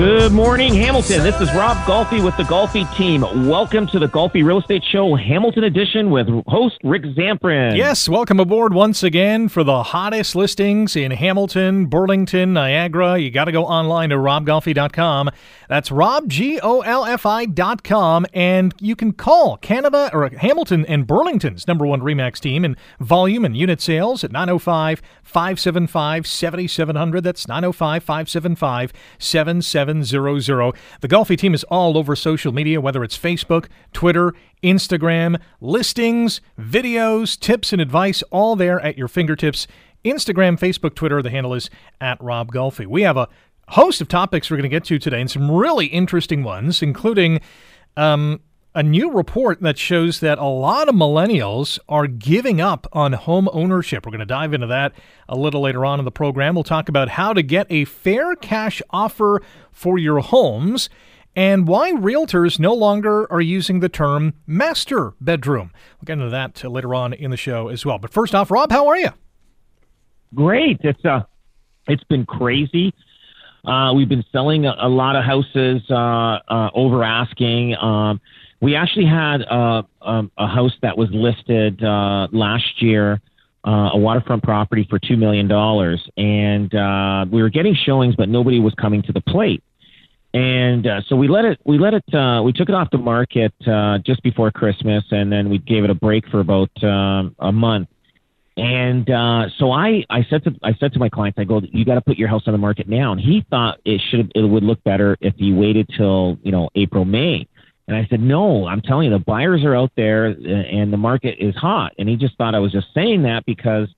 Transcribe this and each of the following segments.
Good morning, Hamilton. This is Rob Golfi with the Golfi team. Welcome to the Golfi Real Estate Show, Hamilton Edition, with host Rick Zamperin. Yes, welcome aboard once again for the hottest listings in Hamilton, Burlington, Niagara. You got to go online to robgolfi.com. That's robgolfi.com, and you can call Canada or Hamilton and Burlington's number one Remax team in volume and unit sales at 905 575 7700. That's 905 575 7700. The Golfi team is all over social media, whether it's Facebook, Twitter, Instagram, listings, videos, tips, and advice, all there at your fingertips. Instagram, Facebook, Twitter, the handle is at Rob Golfi. We have a host of topics we're going to get to today, and some really interesting ones, including um, a new report that shows that a lot of millennials are giving up on home ownership. We're going to dive into that a little later on in the program. We'll talk about how to get a fair cash offer for your homes and why realtors no longer are using the term master bedroom. We'll get into that later on in the show as well. But first off, Rob, how are you? Great. It's uh, it's been crazy. Uh, we've been selling a, a lot of houses uh, uh, over asking. Um, we actually had uh, um, a house that was listed uh, last year, uh, a waterfront property for two million dollars, and uh, we were getting showings, but nobody was coming to the plate. And uh, so we let it, we let it, uh, we took it off the market uh, just before Christmas, and then we gave it a break for about um, a month. And uh, so I, I said to I said to my clients, I go, you got to put your house on the market now. And he thought it should it would look better if you waited till you know April May. And I said, no, I'm telling you, the buyers are out there and the market is hot. And he just thought I was just saying that because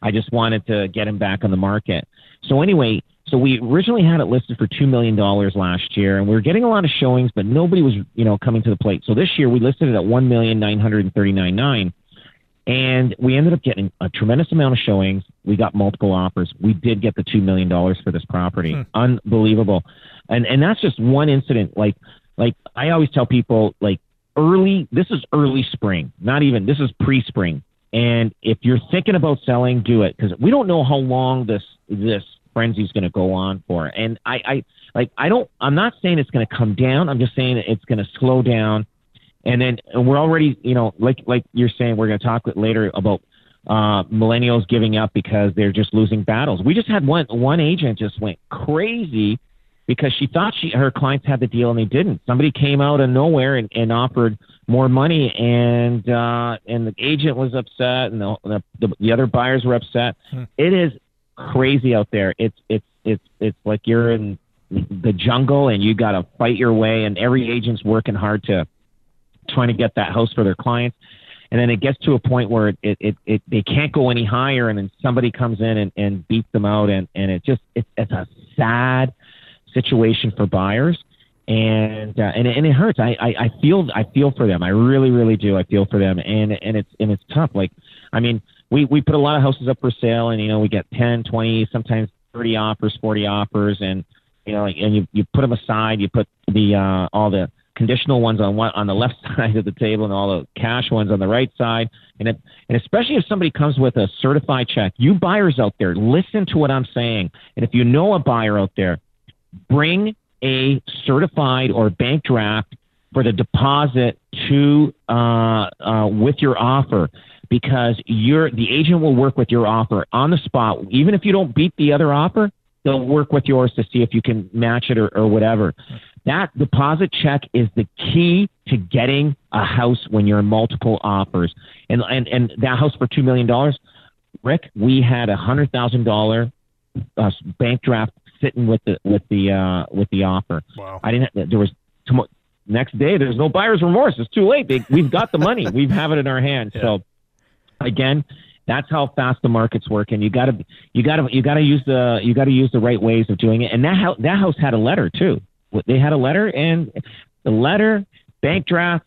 I just wanted to get him back on the market. So anyway, so we originally had it listed for two million dollars last year, and we were getting a lot of showings, but nobody was, you know, coming to the plate. So this year we listed it at one million nine hundred and thirty nine nine, and we ended up getting a tremendous amount of showings. We got multiple offers. We did get the two million dollars for this property. Hmm. Unbelievable, and and that's just one incident. Like like I always tell people, like early. This is early spring, not even. This is pre spring. And if you're thinking about selling, do it because we don't know how long this this frenzy is going to go on for. And I, I like I don't. I'm not saying it's going to come down. I'm just saying it's going to slow down. And then and we're already, you know, like like you're saying, we're going to talk later about uh, millennials giving up because they're just losing battles. We just had one one agent just went crazy because she thought she her clients had the deal and they didn't. Somebody came out of nowhere and, and offered more money and uh, and the agent was upset and the the, the other buyers were upset. Hmm. It is crazy out there. It's it's it's it's like you're in the jungle and you got to fight your way and every agent's working hard to trying to get that house for their clients. And then it gets to a point where it, it, it, it they can't go any higher and then somebody comes in and, and beats them out and, and it just it's it's a sad situation for buyers and uh, and and it hurts. I, I I feel I feel for them. I really really do. I feel for them, and and it's and it's tough. Like I mean, we we put a lot of houses up for sale, and you know we get 10, 20, sometimes thirty offers, forty offers, and you know and you you put them aside. You put the uh, all the conditional ones on one on the left side of the table, and all the cash ones on the right side. And it, and especially if somebody comes with a certified check, you buyers out there, listen to what I'm saying. And if you know a buyer out there, bring a certified or bank draft for the deposit to uh, uh, with your offer because your the agent will work with your offer on the spot. Even if you don't beat the other offer they'll work with yours to see if you can match it or, or whatever. That deposit check is the key to getting a house when you're in multiple offers. And and, and that house for two million dollars rick we had a hundred thousand dollar uh, bank draft sitting with the with the uh, with the offer. Wow. I didn't. There was tomo- next day. There's no buyer's remorse. It's too late. They, we've got the money. we have it in our hands. Yeah. So again, that's how fast the markets work, and you got to you got to you got to use the you got to use the right ways of doing it. And that house that house had a letter too. They had a letter, and the letter, bank draft,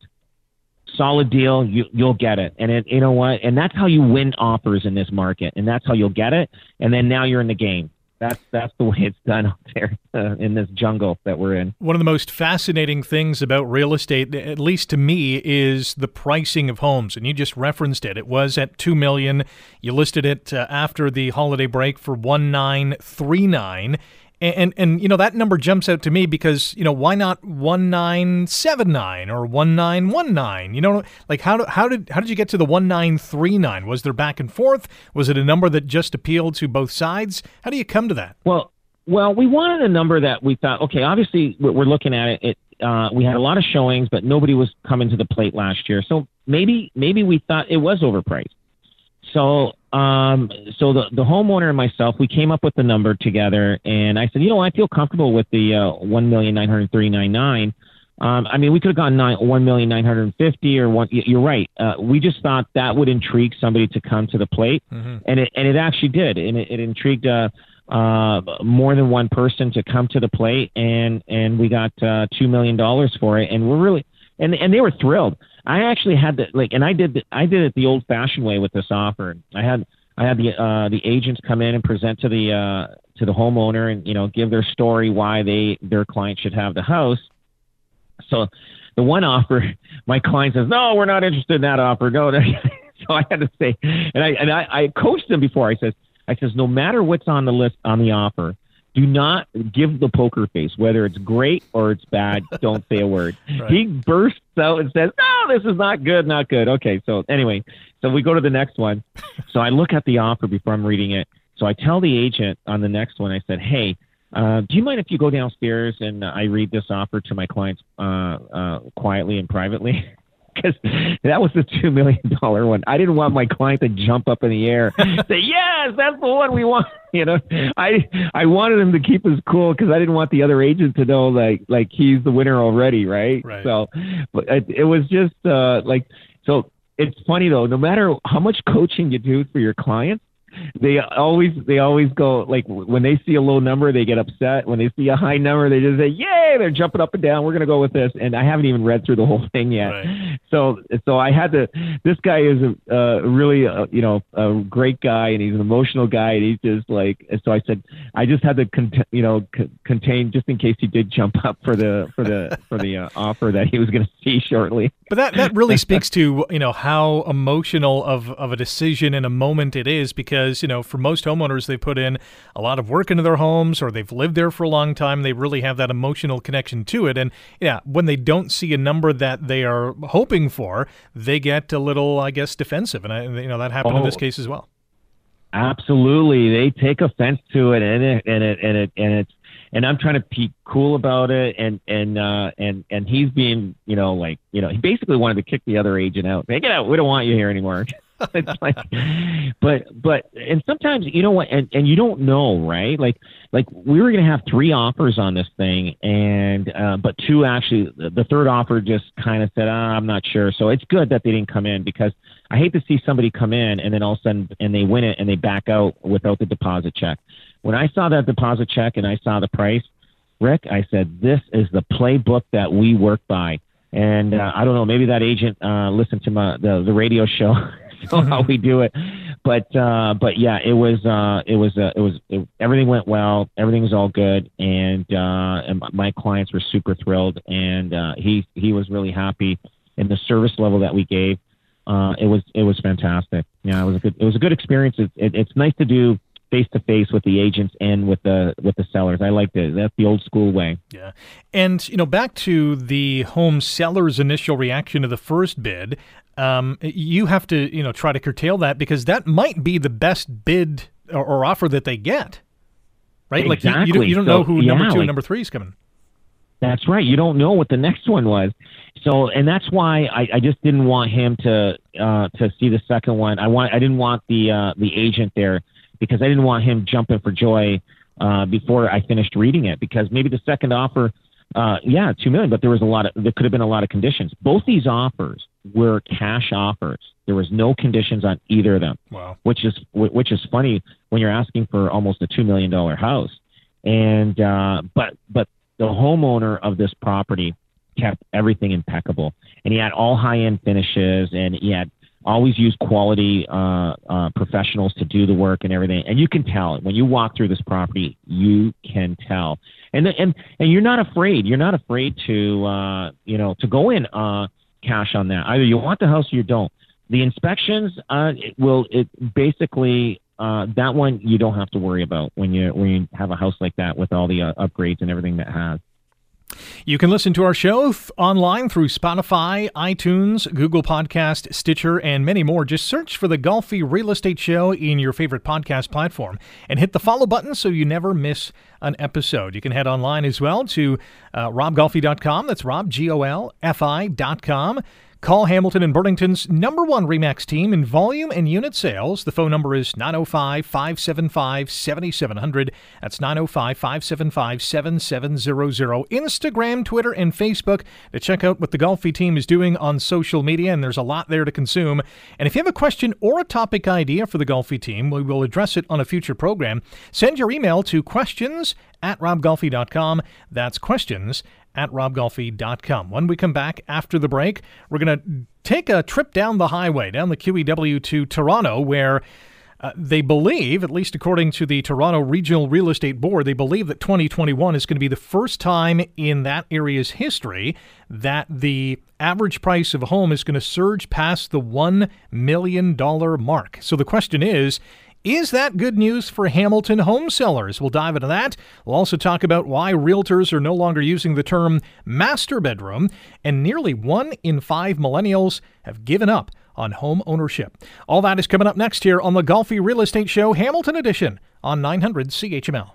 solid deal. You you'll get it, and it, you know what? And that's how you win offers in this market, and that's how you'll get it. And then now you're in the game. That's that's the way it's done out there uh, in this jungle that we're in. One of the most fascinating things about real estate, at least to me, is the pricing of homes. And you just referenced it. It was at two million. You listed it uh, after the holiday break for one nine three nine. And, and and you know that number jumps out to me because you know why not one nine seven nine or one nine one nine? You know, like how do, how did how did you get to the one nine three nine? Was there back and forth? Was it a number that just appealed to both sides? How do you come to that? Well, well, we wanted a number that we thought, okay, obviously we're looking at it. it uh, we had a lot of showings, but nobody was coming to the plate last year. So maybe maybe we thought it was overpriced. So um, so the the homeowner and myself, we came up with the number together, and I said, you know, I feel comfortable with the uh, one million nine hundred thirty nine nine. Um, I mean, we could have gone nine, one million nine hundred fifty or one. You're right. Uh, we just thought that would intrigue somebody to come to the plate, and it and it actually did, and it, it intrigued uh, uh, more than one person to come to the plate, and and we got uh, two million dollars for it, and we're really and and they were thrilled. I actually had the like, and I did the, I did it the old fashioned way with this offer. I had I had the uh, the agents come in and present to the uh, to the homeowner and you know give their story why they their client should have the house. So the one offer, my client says, no, we're not interested in that offer. No, so I had to say, and I and I, I coached him before. I says, I says, no matter what's on the list on the offer, do not give the poker face, whether it's great or it's bad. Don't say a word. Right. He bursts out and says, no, this is not good, not good. Okay, so anyway, so we go to the next one. So I look at the offer before I'm reading it. So I tell the agent on the next one, I said, hey, uh, do you mind if you go downstairs and I read this offer to my clients uh, uh, quietly and privately? Because that was the two million dollar one. I didn't want my client to jump up in the air, say yes, that's the one we want. You know, I I wanted him to keep his cool because I didn't want the other agent to know like like he's the winner already, right? Right. So, but it, it was just uh, like so. It's funny though. No matter how much coaching you do for your clients, they always they always go like when they see a low number they get upset. When they see a high number they just say yay! They're jumping up and down. We're going to go with this. And i haven't even read through the whole thing yet. Right. so so i had to this guy is a uh, really uh, you know a great guy and he's an emotional guy and he's just like so i said i just had to cont- you know c- contain just in case he did jump up for the for the for the uh, offer that he was going to see shortly. But that, that really speaks to you know how emotional of, of a decision in a moment it is because you know for most homeowners they put in a lot of work into their homes or they've lived there for a long time they really have that emotional connection to it and yeah when they don't see a number that they are hoping for they get a little I guess defensive and I, you know that happened in this Oh. case as well. Absolutely, they take offense to it, and it and it and it and it's and I'm trying to be cool about it, and and uh, and and he's being, you know, like you know, he basically wanted to kick the other agent out. Hey, get out! We don't want you here anymore. it's like, but but and sometimes you know what, and and you don't know, right? Like like we were gonna have three offers on this thing, and uh, but two actually, the third offer just kind of said, ah, I'm not sure. So it's good that they didn't come in because I hate to see somebody come in and then all of a sudden and they win it and they back out without the deposit check. When I saw that deposit check and I saw the price, Rick, I said, this is the playbook that we work by. And uh, I don't know, maybe that agent uh, listened to my the, the radio show, so how we do it. But uh, but yeah, it was uh, it was uh, it was it, everything went well, everything was all good, and uh, and my clients were super thrilled, and uh, he he was really happy in the service level that we gave uh, it was it was fantastic. Yeah, it was a good it was a good experience. It, it, it's nice to do face to face with the agents and with the with the sellers. I liked it. That's the old school way. Yeah. And, you know, back to the home seller's initial reaction to the first bid, um, you have to, you know, try to curtail that because that might be the best bid or, or offer that they get. Right? Like you, you don't, you don't So, know who number two like- and number three is coming. That's right. You don't know what the next one was. So, and that's why I, I just didn't want him to uh, to see the second one. I want I didn't want the uh, the agent there because I didn't want him jumping for joy uh, before I finished reading it because maybe the second offer, uh, yeah, two million, but there was a lot of there could have been a lot of conditions. Both these offers were cash offers. There was no conditions on either of them. Wow. Which is which is funny when you're asking for almost a two million dollar house. And uh, but but the homeowner of this property kept everything impeccable, and he had all high end finishes, and he had always used quality uh, uh, professionals to do the work and everything. And you can tell when you walk through this property, you can tell. And and and you're not afraid. You're not afraid to uh, you know to go in uh, cash on that. Either you want the house or you don't. The inspections uh, it will it basically uh, that one you don't have to worry about when you when you have a house like that with all the uh, upgrades and everything that has. You can listen to our show th- online through Spotify, iTunes, Google Podcast, Stitcher, and many more. Just search for the Golfi Real Estate Show in your favorite podcast platform and hit the follow button so you never miss an episode. You can head online as well to uh, robgolfi.com. That's rob, G-O-L-F-I dot com. Call Hamilton and Burlington's number one REMAX team in volume and unit sales. The phone number is 905 575 7700. That's 905 575 7700. Instagram, Twitter, and Facebook to check out what the Golfi team is doing on social media, and there's a lot there to consume. And if you have a question or a topic idea for the Golfi team, we will address it on a future program. Send your email to questions at robgolfi.com. That's questions at robgolfi.com. When we come back after the break, we're going to take a trip down the highway, down the QEW to Toronto, where uh, they believe, at least according to the Toronto Regional Real Estate Board, they believe that 2021 is going to be the first time in that area's history that the average price of a home is going to surge past the $1 million mark. So the question is, is that good news for Hamilton home sellers? We'll dive into that. We'll also talk about why realtors are no longer using the term master bedroom, and nearly one in five millennials have given up on home ownership. All that is coming up next here on the Golfi Real Estate Show, Hamilton Edition on 900 CHML.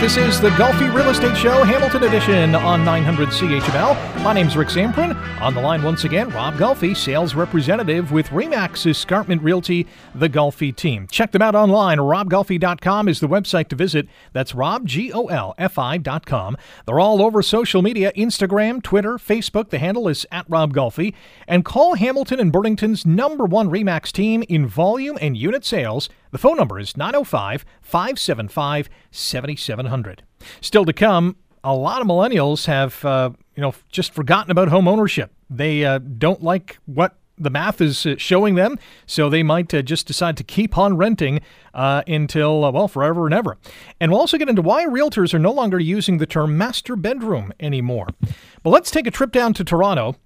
This is the Golfi Real Estate Show, Hamilton Edition on 900 CHML. My name's Rick Zamperin. On the line once again, Rob Golfi, sales representative with Remax Escarpment Realty, the Golfi team. Check them out online. RobGolfi.com is the website to visit. That's Rob, G O L F I.com. They're all over social media Instagram, Twitter, Facebook. The handle is at Rob Golfi. And call Hamilton and Burlington's number one Remax team in volume and unit sales the phone number is 905 575 7700. Still to come, a lot of millennials have, uh, you know, just forgotten about home ownership. They uh, don't like what the math is uh, showing them, so they might uh, just decide to keep on renting uh, until, uh, well, forever and ever. And we'll also get into why realtors are no longer using the term master bedroom anymore. But let's take a trip down to Toronto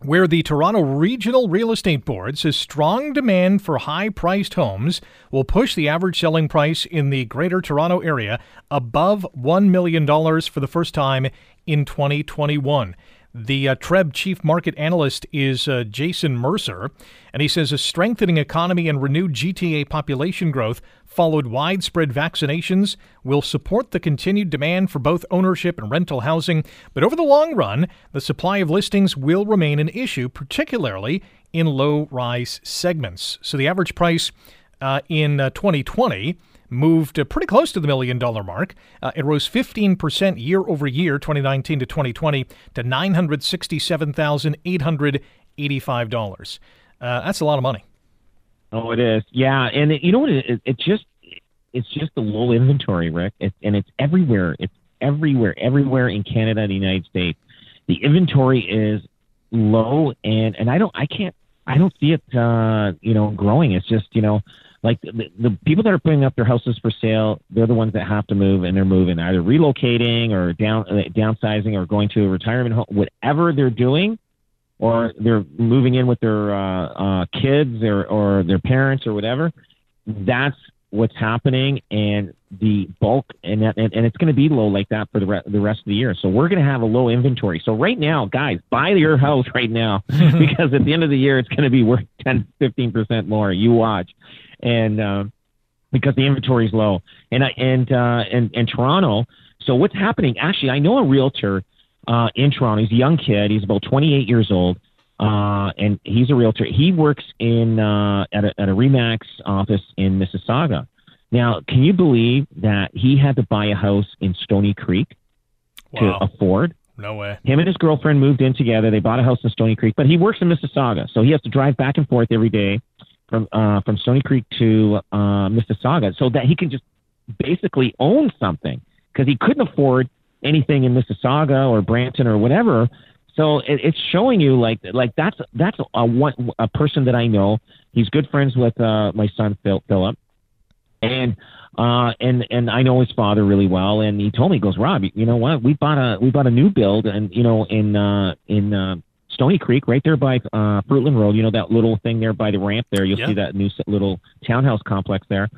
where the Toronto Regional Real Estate Board says strong demand for high priced homes will push the average selling price in the Greater Toronto Area above $1 million for the first time in 2021. The uh, TREB chief market analyst is uh, Jason Mercer, and he says a strengthening economy and renewed GTA population growth, followed widespread vaccinations, will support the continued demand for both ownership and rental housing. But over the long run, the supply of listings will remain an issue, particularly in low rise segments. So the average price uh, in uh, 2020 moved uh, pretty close to the million dollar mark. Uh, it rose 15% year over year, 2019 to 2020, to $967,885. Uh, that's a lot of money. Oh, it is. Yeah, and it, you know what? It, it just it's just the low inventory, Rick, it, and it's everywhere. It's everywhere, everywhere in Canada and the United States. The inventory is low, and and I don't, I can't, I don't see it, uh, you know, growing. It's just, you know, like the, the people that are putting up their houses for sale, they're the ones that have to move, and they're moving either relocating or down uh, downsizing or going to a retirement home. Whatever they're doing, or they're moving in with their uh, uh, kids or, or their parents or whatever. That's what's happening, and the bulk and that, and, and it's going to be low like that for the re- the rest of the year. So we're going to have a low inventory. So right now, guys, buy your house right now because at the end of the year, it's going to be worth 10, 15 percent more. You watch, and uh, because the inventory is low, and I and uh, and and Toronto. So what's happening? Actually, I know a realtor uh, in Toronto. He's a young kid. He's about 28 years old. Uh, and he's a realtor. He works in uh, at a at a Remax office in Mississauga. Now, can you believe that he had to buy a house in Stoney Creek Wow. to afford? No way. Him and his girlfriend moved in together. They bought a house in Stoney Creek, but he works in Mississauga, so he has to drive back and forth every day from uh, from Stoney Creek to uh, Mississauga, so that he can just basically own something because he couldn't afford anything in Mississauga or Brampton or whatever. So it, it's showing you like like that's that's a one a person that I know. He's good friends with uh, my son Phil Philip, and uh, and and I know his father really well. And he told me, he goes, Rob, you know what? We bought a we bought a new build, and you know in uh, in uh, Stoney Creek, right there by uh, Fruitland Road. You know that little thing there by the ramp there. You'll Yeah. see that new little townhouse complex there.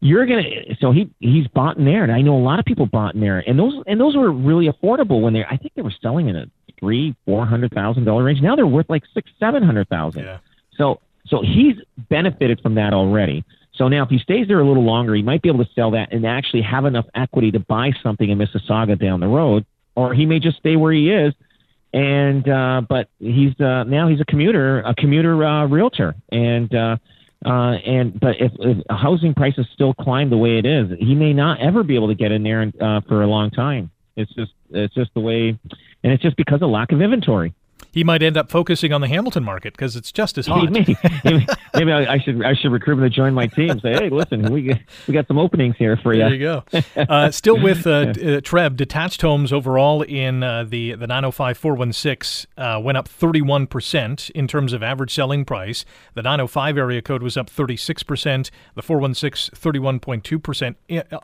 You're gonna so he he's bought in there, and I know a lot of people bought in there, and those and those were really affordable when they I think they were selling in a three four hundred thousand dollar range. Now they're worth like six seven hundred thousand. Yeah. So so he's benefited from that already. So now if he stays there a little longer, he might be able to sell that and actually have enough equity to buy something in Mississauga down the road, or he may just stay where he is. And uh, but he's uh, now he's a commuter, a commuter uh, realtor, and uh, uh, and but if, if housing prices still climb the way it is, he may not ever be able to get in there uh, for a long time. It's just it's just the way, and it's just because of lack of inventory. He might end up focusing on the Hamilton market because it's just as hot. Maybe, maybe, maybe I, I should I should recruit him to join my team. Say, hey, listen, we we got some openings here for you. There you. go. Uh, still with uh, d- uh, Treb, detached homes overall in uh, the the 905 416 uh, went up 31 percent in terms of average selling price. The 905 area code was up 36 percent. The 416 31.2 percent.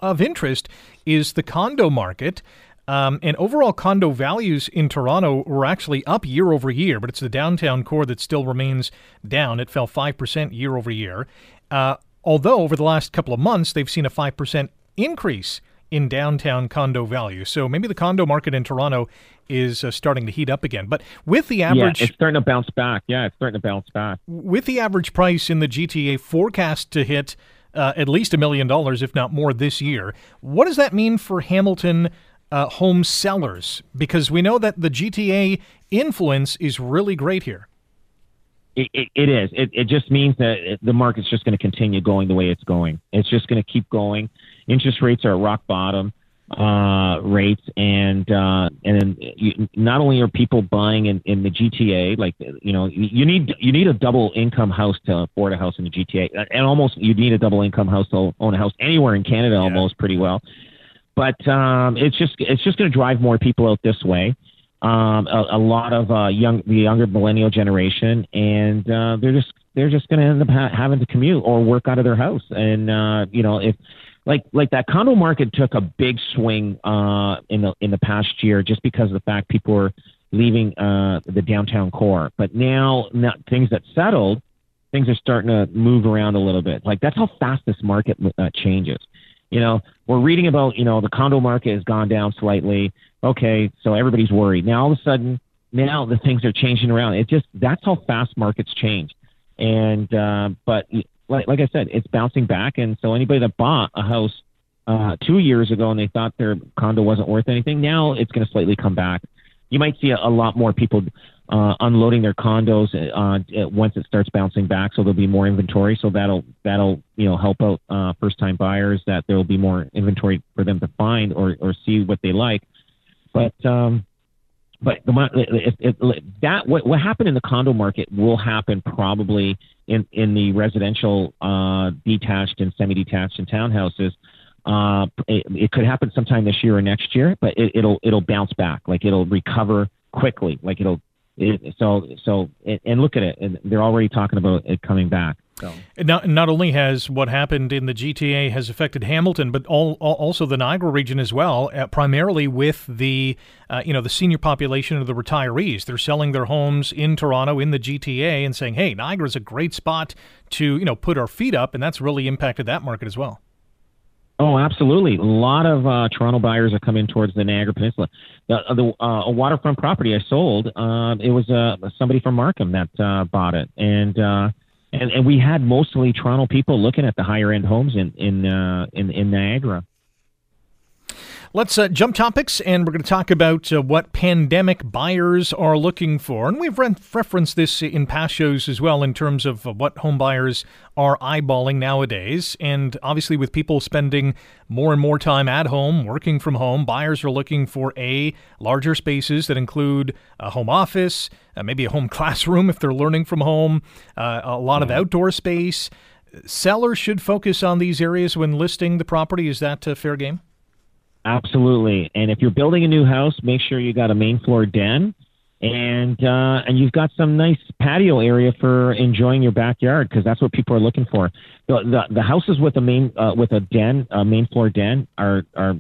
Of interest is the condo market. Um, and overall condo values in Toronto were actually up year over year, but it's the downtown core that still remains down. It fell 5% year over year. Uh, although over the last couple of months, they've seen a 5% increase in downtown condo value. So maybe the condo market in Toronto is uh, starting to heat up again. But with the average, Yeah, it's starting to bounce back. Yeah, it's starting to bounce back. with the average price in the GTA forecast to hit uh, at least a million dollars, if not more, this year, what does that mean for Hamilton uh, home sellers? Because we know that the GTA influence is really great here. It, it, it is. It, it just means that the market's just going to continue going the way it's going. It's just going to keep going. Interest rates are rock bottom uh, rates, and uh, and you, not only are people buying in, in the GTA, like you know, you need you need a double income house to afford a house in the GTA, and almost you need a double income house to own a house anywhere in Canada, almost pretty well. But um, it's just it's just going to drive more people out this way um, a, a lot of uh, young the younger millennial generation, and uh, they're just they're just going to end up ha- having to commute or work out of their house. And uh, you know, if like like that condo market took a big swing uh, in the in the past year just because of the fact people were leaving uh, the downtown core. But now, now things that settled, things are starting to move around a little bit. Like that's how fast this market uh, changes. You know, we're reading about, you know, the condo market has gone down slightly. Okay, so everybody's worried. Now all of a sudden, now the things are changing around. It just that's how fast markets change. And uh, but like like I said, it's bouncing back. And so anybody that bought a house uh, two years ago and they thought their condo wasn't worth anything, now it's going to slightly come back. You might see a, a lot more people uh, unloading their condos uh, once it starts bouncing back. So there'll be more inventory. So that'll that'll you know help out uh, first time buyers that there will be more inventory for them to find or or see what they like. But um, but the if, if, that what what happened in the condo market will happen probably in in the residential uh, detached and semi detached and townhouses. Uh, it, it could happen sometime this year or next year, but it, it'll it'll bounce back. Like it'll recover quickly. Like it'll It, so so and look at it, and they're already talking about it coming back. So. Not, not only has what happened in the GTA has affected Hamilton, but all, all also the Niagara region as well. Uh, primarily with the uh, you know the senior population of the retirees, they're selling their homes in Toronto in the GTA and saying, "Hey, Niagara is a great spot to you know put our feet up," and that's really impacted that market as well. Oh, absolutely. A lot of uh, Toronto buyers are coming towards the Niagara Peninsula. The, the uh, a waterfront property I sold, uh, it was uh, somebody from Markham that uh, bought it, and uh, and and we had mostly Toronto people looking at the higher end homes in in uh, in, in Niagara. Let's uh, jump topics, and we're going to talk about uh, what pandemic buyers are looking for. And we've re- referenced this in past shows as well in terms of uh, what home buyers are eyeballing nowadays. And obviously, with people spending more and more time at home, working from home, buyers are looking for A, larger spaces that include a home office, uh, maybe a home classroom if they're learning from home, uh, a lot of outdoor space. Sellers should focus on these areas when listing the property. Is that a fair game? Absolutely. And if you're building a new house, make sure you got a main floor den and uh, and you've got some nice patio area for enjoying your backyard because that's what people are looking for. The the, the houses with a main uh, with a den, a main floor den, are are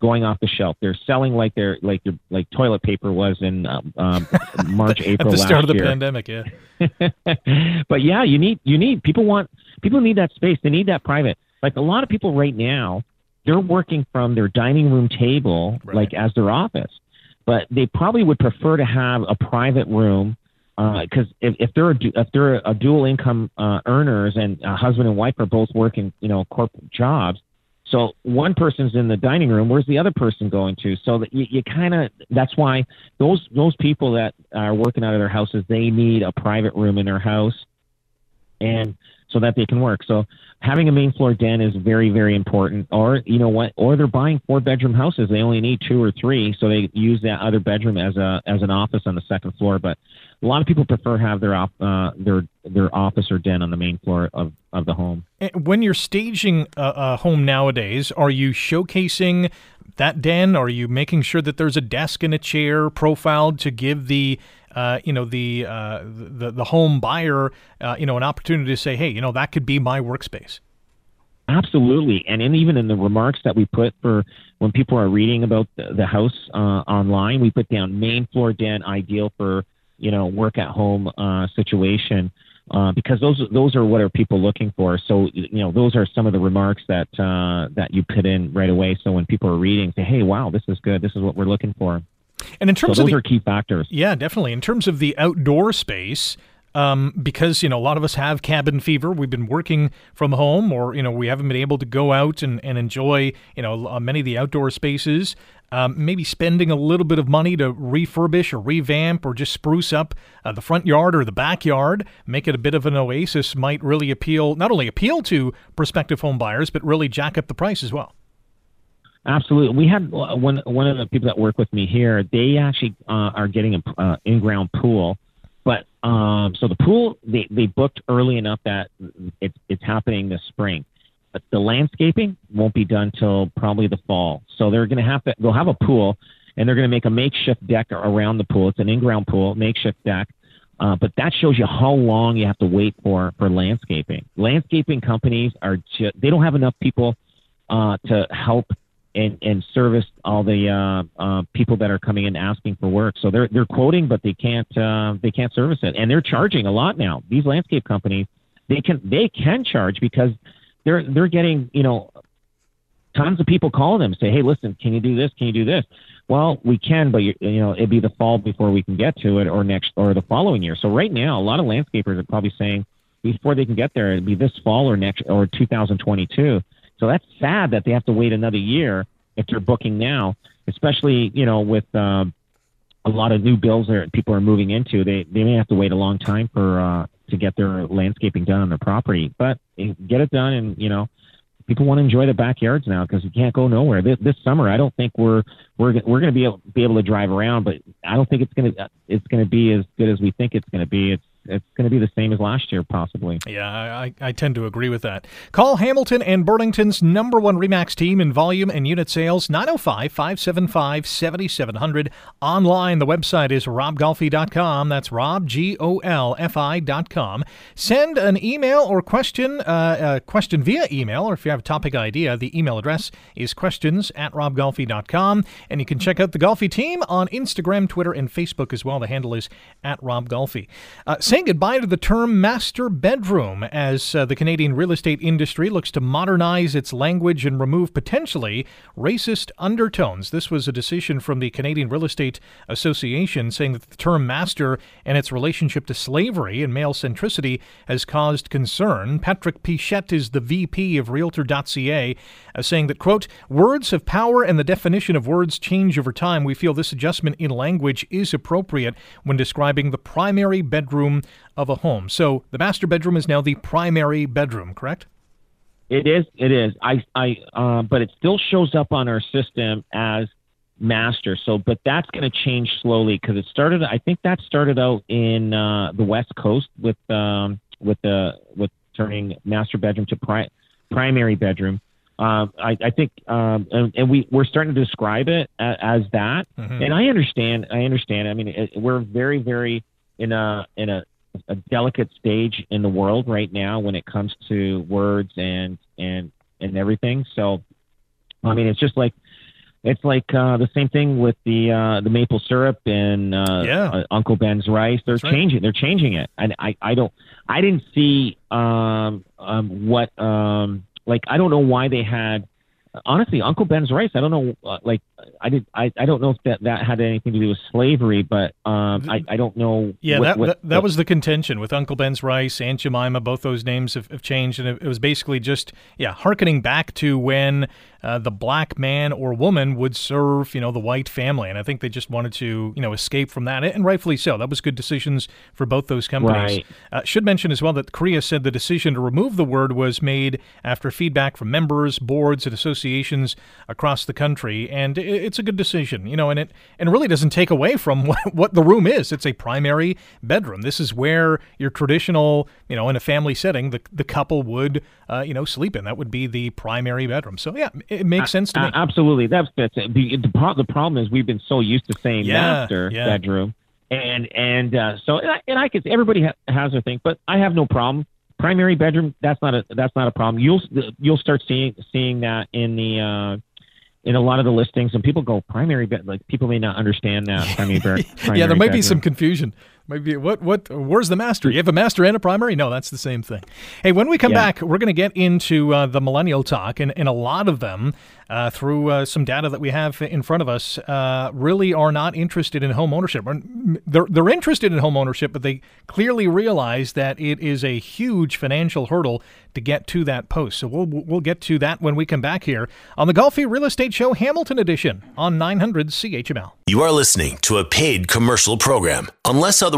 going off the shelf. They're selling like they're like they're, like toilet paper was in um, um, March, April at the start of the year. pandemic. Yeah. but yeah, you need you need people want people need that space. They need that private. Like a lot of people right now they're working from their dining room table, right. like as their office. But they probably would prefer to have a private room because uh, if, if they're a, if they're a dual income uh, earners and a husband and wife are both working, you know, corporate jobs. So one person's in the dining room. Where's the other person going to? So that you, you kind of that's why those those people that are working out of their houses they need a private room in their house, and so that they can work. So having a main floor den is very, very important. Or you know what? Or they're buying four bedroom houses. They only need two or three, so they use that other bedroom as a as an office on the second floor. But a lot of people prefer have their uh, their their office or den on the main floor of of the home. When you're staging a, a home nowadays, are you showcasing that den? Are you making sure that there's a desk and a chair profiled to give the uh, you know the, uh, the the home buyer uh, you know an opportunity to say, hey, you know that could be my workspace. Absolutely, and in, even in the remarks that we put for when people are reading about the, the house uh, online, we put down main floor den ideal for you know work at home uh, situation. Uh, because those those are what are people looking for. So you know those are some of the remarks that uh, that you put in right away. So when people are reading, say, "Hey, wow, this is good. This is what we're looking for." And in terms so those of the, are key factors. Yeah, definitely. In terms of the outdoor space, um, because you know a lot of us have cabin fever. We've been working from home, or you know we haven't been able to go out and, and enjoy you know uh, many of the outdoor spaces. Um, maybe spending a little bit of money to refurbish or revamp or just spruce up uh, the front yard or the backyard, make it a bit of an oasis, might really appeal not only appeal to prospective home buyers, but really jack up the price as well. Absolutely. We had uh, one one of the people that work with me here. They actually uh, are getting an uh, in-ground pool, but um, so the pool they, they booked early enough that it's it's happening this spring. But the landscaping won't be done till probably the fall. So they're going to have to they'll have a pool, and they're going to make a makeshift deck around the pool. It's an in-ground pool, makeshift deck. Uh, but that shows you how long you have to wait for for landscaping. Landscaping companies are just, they don't have enough people uh, to help and and service all the uh, uh, people that are coming in asking for work. So they're they're quoting, but they can't uh, they can't service it, and they're charging a lot now. These landscape companies they can they can charge because they're they're getting you know tons of people calling them say, hey, listen, can you do this? Can you do this? Well, we can, but you, you know it'd be the fall before we can get to it, or next or the following year. So right now, a lot of landscapers are probably saying before they can get there, it'd be this fall or next or 2022 so that's sad that they have to wait another year if they're booking now, especially you know with um, a lot of new bills that people are moving into. They they may have to wait a long time for uh, to get their landscaping done on their property, but get it done and you know people want to enjoy the backyards now because you can't go nowhere. This, this summer, I don't think we're we're we're going to be able be able to drive around, but I don't think it's going to it's going to be as good as we think it's going to be. It's it's going to be the same as last year, possibly. Yeah, I, I tend to agree with that. Call Hamilton and Burlington's number one Remax team in volume and unit sales 905 575 7700. Online, the website is robgolfi.com. That's rob, G O L F I.com. Send an email or question, uh, question via email, or if you have a topic idea, the email address is questions at robgolfi.com. And you can check out the Golfi team on Instagram, Twitter, and Facebook as well. The handle is at robgolfi. Uh, saying goodbye to the term master bedroom as uh, the Canadian real estate industry looks to modernize its language and remove potentially racist undertones. This was a decision from the Canadian Real Estate Association saying that the term master and its relationship to slavery and male centricity has caused concern. Patrick Pichette is the VP of Realtor.ca, uh, saying that, quote, words have power and the definition of words change over time. We feel this adjustment in language is appropriate when describing the primary bedroom of a home. So the master bedroom is now the primary bedroom, correct? It is. It is. I. I. Uh, but it still shows up on our system as master. So, but that's going to change slowly because it started. I think that started out in uh, the West Coast with um, with the with turning master bedroom to pri- primary bedroom. Um, I, I, think, um, and, and, we we're starting to describe it as, as that. Mm-hmm. And I understand. I understand. I mean, it, we're very, very in a in a, a delicate stage in the world right now when it comes to words and and and everything. So, I mean, it's just like it's like uh, the same thing with the uh, the maple syrup and uh, yeah. Uh, Uncle Ben's rice. They're That's changing. Right. They're changing it, and I, I don't I didn't see um, um, what um, like I don't know why they had honestly Uncle Ben's rice. I don't know uh, like I did I, I don't know if that, that had anything to do with slavery, but um, I, I don't know. Yeah, what, that, what, that, that was the contention with Uncle Ben's rice, Aunt Jemima. Both those names have, have changed, and it, it was basically just yeah, harkening back to when uh, the black man or woman would serve, you know, the white family. And I think they just wanted to, you know, escape from that, and rightfully so. That was good decisions for both those companies. Right. Uh, should mention as well that CREA said the decision to remove the word was made after feedback from members, boards, and associations across the country, and it's a good decision, you know, and it and really doesn't take away from what, what the room is. It's a primary bedroom. This is where your traditional, you know, in a family setting, the the couple would, uh, you know, sleep in. That would be the primary bedroom. So yeah, it makes sense to me. Absolutely, that's fits. The, the, the problem is we've been so used to saying yeah, master yeah. bedroom, and and uh, so and I, and I could everybody ha- has their thing, but I have no problem. Primary bedroom, that's not a that's not a problem. You'll you'll start seeing seeing that in the uh, in a lot of the listings, and people go primary bed. Like people may not understand that primary, primary yeah, there might bedroom. be some confusion. Maybe what what where's the master? You have a master and a primary? No, that's the same thing. Hey, when we come yeah. back, we're going to get into uh, the millennial talk, and, and a lot of them, uh, through uh, some data that we have in front of us, uh, really are not interested in home ownership. They're they're interested in home ownership, but they clearly realize that it is a huge financial hurdle to get to that post. So we'll we'll get to that when we come back here on the Golfi Real Estate Show Hamilton Edition on 900 CHML. You are listening to a paid commercial program, unless otherwise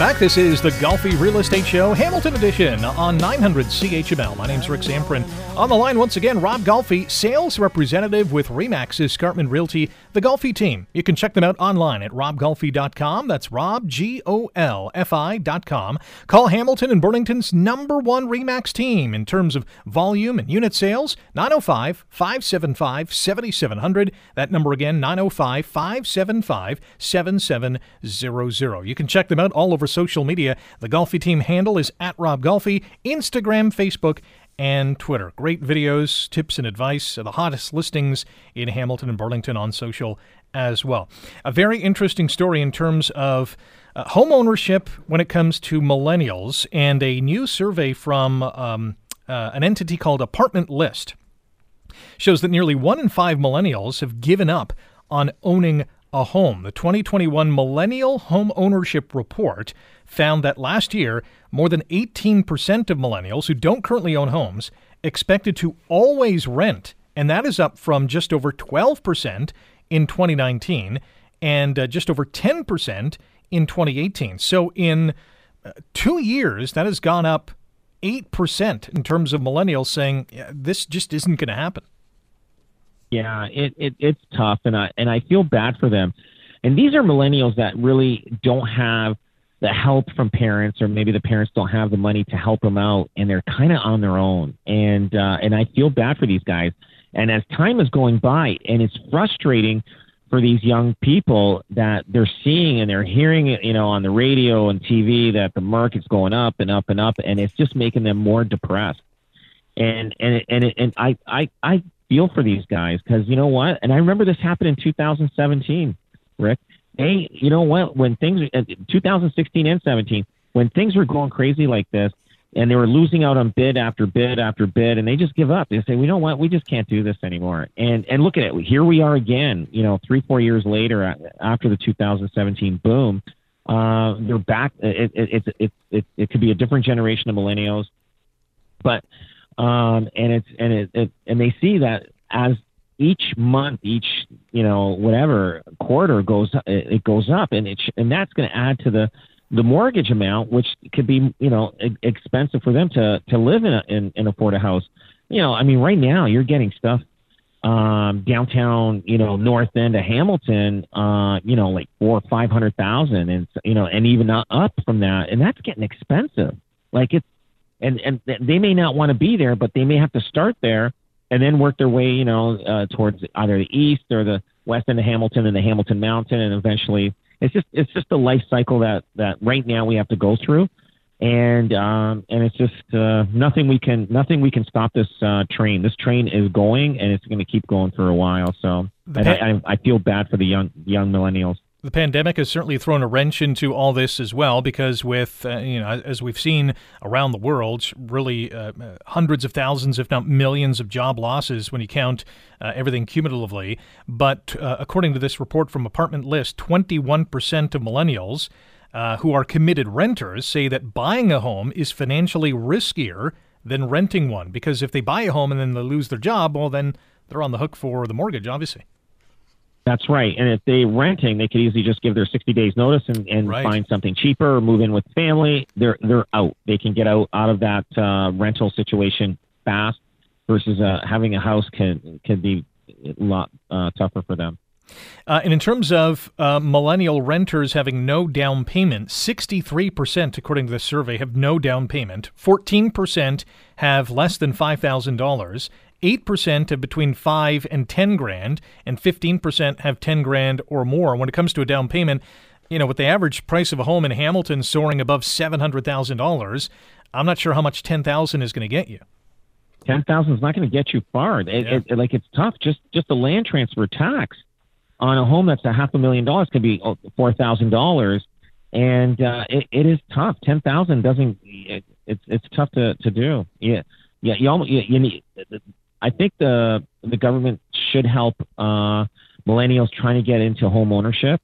Back. This is the Golfi Real Estate Show, Hamilton Edition on 900 CHML. My name's Rick Zamperin. On the line once again, Rob Golfi, sales representative with Remax Escarpment Realty, the Golfi team. You can check them out online at robgolfi.com. That's Rob, G O L F I.com. Call Hamilton and Burlington's number one Remax team in terms of volume and unit sales, 905 575 7700. That number again, 905 575 7700. You can check them out all over social media. The Golfi team handle is at Rob Golfi, Instagram, Facebook, and Twitter. Great videos, tips, and advice. The hottest listings in Hamilton and Burlington on social as well. A very interesting story in terms of uh, home ownership when it comes to millennials, and a new survey from um, uh, an entity called Apartment List shows that nearly one in five millennials have given up on owning a home. The 2021 Millennial Home Ownership Report found that last year, more than 18% of millennials who don't currently own homes expected to always rent, and that is up from just over 12% in 2019 and uh, just over 10% in 2018. So in uh, two years, that has gone up 8% in terms of millennials saying yeah, this just isn't going to happen. Yeah, it, it it's tough, and I and I feel bad for them. And these are millennials that really don't have the help from parents, or maybe the parents don't have the money to help them out, and they're kind of on their own. And uh, and I feel bad for these guys. And as time is going by, and it's frustrating for these young people that they're seeing and they're hearing it, you know, on the radio and TV that the market's going up and up and up, and it's just making them more depressed. And and and and I I I feel for these guys because you know what? And I remember this happened in 2017, Rick. Hey, you know what? When things, 2016 and 17, when things were going crazy like this, and they were losing out on bid after bid after bid, and they just give up. They say, "We know what? We just can't do this anymore." And and look at it. Here we are again. You know, three four years later, after the 2017 boom, uh, they're back. It it, it it it it could be a different generation of millennials, but um, and it's and it, it and they see that as each month, each you know whatever quarter goes it goes up, and it and that's going to add to the the mortgage amount, which could be you know expensive for them to to live in a, in, in afford a house. You know, I mean, right now you're getting stuff um, downtown, you know, north end of Hamilton, uh, you know, like four or five hundred thousand, and you know, and even up from that, and that's getting expensive. Like it's, and and they may not want to be there, but they may have to start there and then work their way, you know, uh, towards either the east or the west end of Hamilton and the Hamilton Mountain, and eventually, it's just it's just a life cycle that that right now we have to go through and um, and it's just uh, nothing we can nothing we can stop this uh, train. This train is going, and it's going to keep going for a while. So I, I, I feel bad for the young young millennials. The pandemic has certainly thrown a wrench into all this as well, because with uh, you know, as we've seen around the world, really uh, hundreds of thousands, if not millions, of job losses when you count uh, everything cumulatively. But uh, according to this report from Apartment List, 21% of millennials uh, who are committed renters say that buying a home is financially riskier than renting one, because if they buy a home and then they lose their job, well, then they're on the hook for the mortgage, obviously. That's right. And if they're renting, they could easily just give their 60 days notice and, and right. find something cheaper or move in with family. They're they're out. They can get out out of that uh, rental situation fast versus uh, having a house can can be a lot uh, tougher for them. Uh, and in terms of uh, millennial renters having no down payment, 63%, according to the survey, have no down payment. 14% have less than $5,000. 8% have between 5 and 10 grand, and 15% have 10 grand or more. When it comes to a down payment, you know, with the average price of a home in Hamilton soaring above $700,000, I'm not sure how much 10,000 is going to get you. 10,000 is not going to get you far. It, yeah. it, like it's tough. Just just the land transfer tax on a home that's a half a million dollars could be oh, four thousand dollars, and uh, it, it is tough. Ten thousand doesn't. It, it's it's tough to, to do. Yeah, yeah. You, almost, you, you need. I think the the government should help uh, millennials trying to get into home ownership.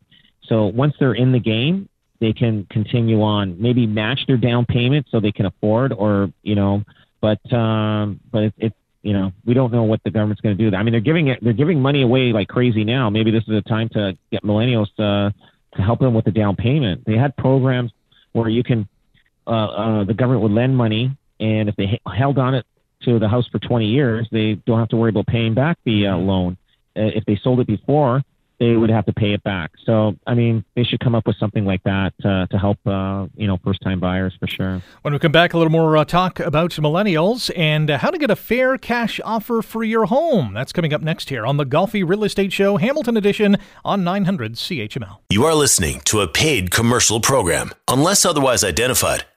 So once they're in the game, they can continue on. Maybe match their down payment so they can afford, or you know, but um, but it, it's you know we don't know what the government's going to do. I mean, they're giving it they're giving money away like crazy now. Maybe this is a time to get millennials to to help them with the down payment. They had programs where you can uh, uh, the government would lend money, and if they held on it to the house for 20 years, they don't have to worry about paying back the uh, mm-hmm. loan. Uh, if they sold it before, they would have to pay it back. So, I mean, they should come up with something like that uh, to help, uh, you know, first time buyers for sure. When we come back, a little more uh, talk about millennials and uh, how to get a fair cash offer for your home. That's coming up next here on the Golfi Real Estate Show, Hamilton Edition on 900 CHML. You are listening to a paid commercial program. Unless otherwise identified,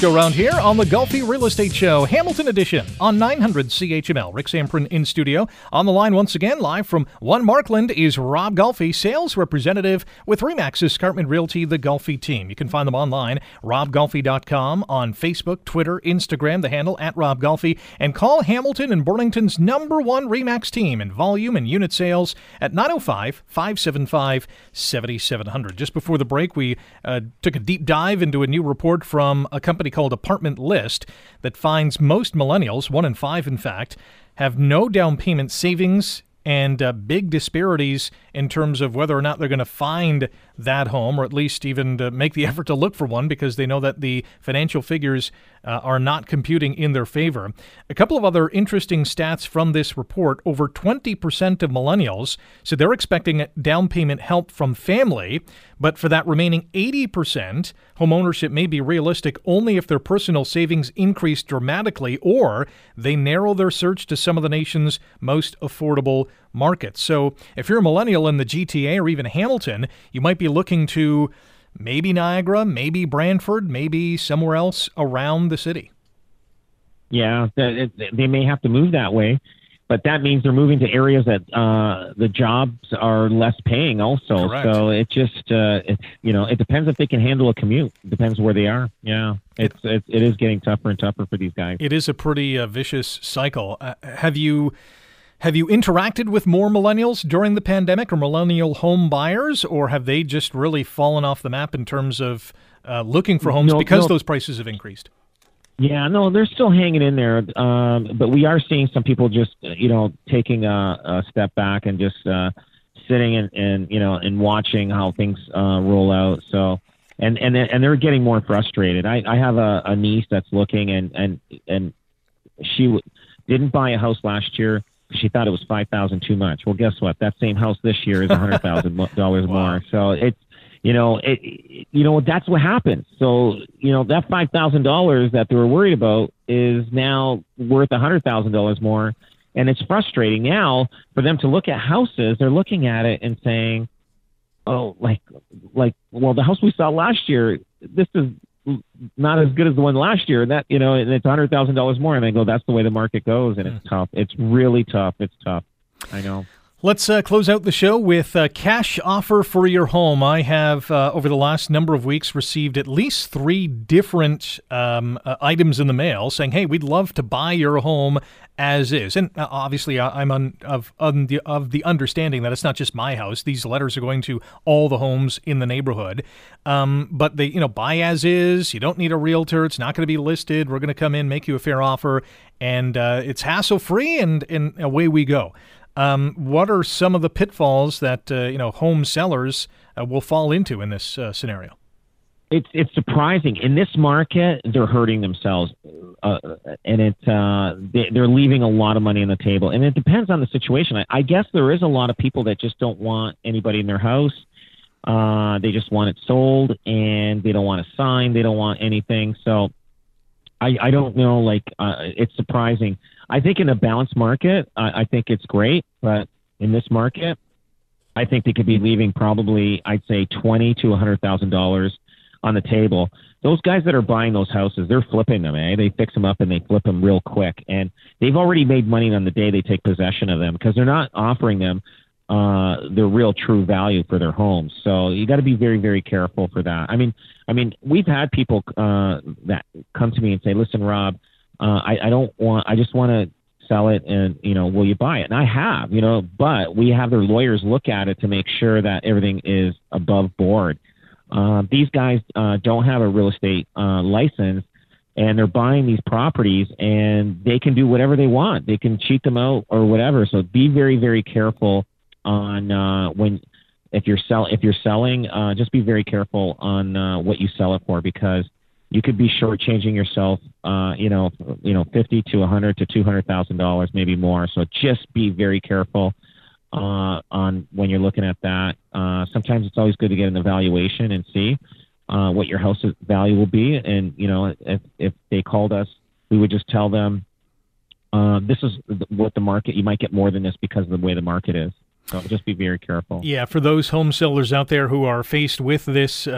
Go round here on the Golfi Real Estate Show, Hamilton Edition on 900 CHML. Rick Zamperin in studio. On the line once again, live from One Markland, is Rob Golfi, sales representative with Remax Escarpment Realty, the Golfi team. You can find them online, robgolfi.com, on Facebook, Twitter, Instagram, the handle at Rob Golfi, and call Hamilton and Burlington's number one Remax team in volume and unit sales at 905 575 7700. Just before the break, we uh, took a deep dive into a new report from a company called Apartment List that finds most millennials, one in five in fact, have no down payment savings and uh, big disparities in terms of whether or not they're going to find that home, or at least even to make the effort to look for one because they know that the financial figures uh, are not computing in their favor. A couple of other interesting stats from this report over 20% of millennials said they're expecting down payment help from family, but for that remaining 80%, homeownership may be realistic only if their personal savings increase dramatically or they narrow their search to some of the nation's most affordable markets. So if you're a millennial in the GTA or even Hamilton, you might be looking to maybe Niagara, maybe Brantford, maybe somewhere else around the city. Yeah, they may have to move that way, but that means they're moving to areas that uh, the jobs are less paying. Also, Correct. so it just uh, it, you know it depends if they can handle a commute. It depends where they are. Yeah, it's it, it is getting tougher and tougher for these guys. It is a pretty uh, vicious cycle. Uh, have you? Have you interacted with more millennials during the pandemic or millennial home buyers, or have they just really fallen off the map in terms of uh, looking for homes no, because no. those prices have increased? Yeah, no, they're still hanging in there, um, but we are seeing some people just, you know, taking a, a step back and just uh, sitting and, and you know and watching how things uh, roll out. So, and and and they're getting more frustrated. I, I have a, a niece that's looking and and and she w- didn't buy a house last year she thought it was five thousand too much. Well, guess what? That same house this year is a hundred thousand dollars more. So it's you know it you know that's what happens. So you know that five thousand dollars that they were worried about is now worth a hundred thousand dollars more, and it's frustrating now for them to look at houses. They're looking at it and saying, "Oh, like like well, the house we saw last year, this is not as good as the one last year. And that, you know, and it's hundred thousand dollars more. And I go, that's the way the market goes. And it's hmm. tough. It's really tough. It's tough. I know. Let's uh, close out the show with a cash offer for your home. I have, uh, over the last number of weeks, received at least three different um, uh, items in the mail saying, "Hey, we'd love to buy your home as is." And uh, obviously, I'm on, of the, of the understanding that it's not just my house. These letters are going to all the homes in the neighborhood. Um, but they, you know, buy as is. You don't need a realtor. It's not going to be listed. We're going to come in, make you a fair offer, and uh, it's hassle free, and and away we go. Um, what are some of the pitfalls that uh, you know home sellers uh, will fall into in this uh, scenario? It's it's surprising in this market they're hurting themselves, uh, and it uh, they, are leaving a lot of money on the table. And it depends on the situation. I, I, guess there is a lot of people that just don't want anybody in their house. Uh, they just want it sold, and they don't want to sign. They don't want anything. So I I don't know. Like it's surprising I think in a balanced market, I, I think it's great, but in this market, I think they could be leaving probably, I'd say, twenty to a hundred thousand dollars on the table. Those guys that are buying those houses, they're flipping them. Eh? They fix them up and they flip them real quick, and they've already made money on the day they take possession of them because they're not offering them uh, their real true value for their homes. So you got to be very, very careful for that. I mean, I mean, we've had people uh, that come to me and say, "Listen, Rob." Uh, I, I don't want. I just want to sell it and you know will you buy it? And i have you know but we have their lawyers look at it to make sure that everything is above board. Uh, these guys uh, don't have a real estate uh, license and they're buying these properties and they can do whatever they want. They can cheat them out or whatever. So be very very careful on uh, when if you're sell if you're selling uh, just be very careful on uh, what you sell it for because you could be shortchanging yourself, uh, you know, you know, fifty to a hundred to two hundred thousand dollars, maybe more. So just be very careful uh, on when you're looking at that. Uh, sometimes it's always good to get an evaluation and see uh, what your house value will be. And you know, if if they called us, we would just tell them uh, this is what the market. You might get more than this because of the way the market is. So just be very careful. Yeah, for those home sellers out there who are faced with this uh,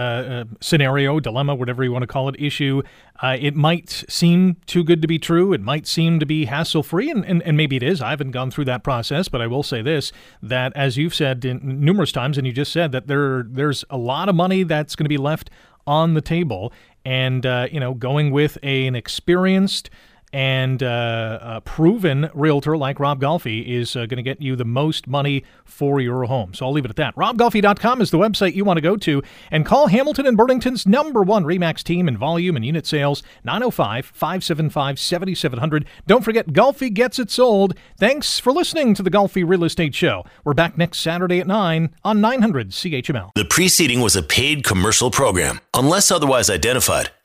uh, scenario, dilemma, whatever you want to call it, issue, uh, it might seem too good to be true. It might seem to be hassle free, and, and, and, maybe it is. I haven't gone through that process, but I will say this that as you've said numerous times, and you just said that there there's a lot of money that's going to be left on the table. And, uh, you know, going with a, an experienced, and uh, a proven realtor like Rob Golfi is uh, going to get you the most money for your home. So I'll leave it at that. RobGolfi.com is the website you want to go to and call Hamilton and Burlington's number one REMAX team in volume and unit sales, 905 575 7700. Don't forget, Golfi gets it sold. Thanks for listening to the Golfi Real Estate Show. We're back next Saturday at 9 on 900 CHML. The preceding was a paid commercial program. Unless otherwise identified,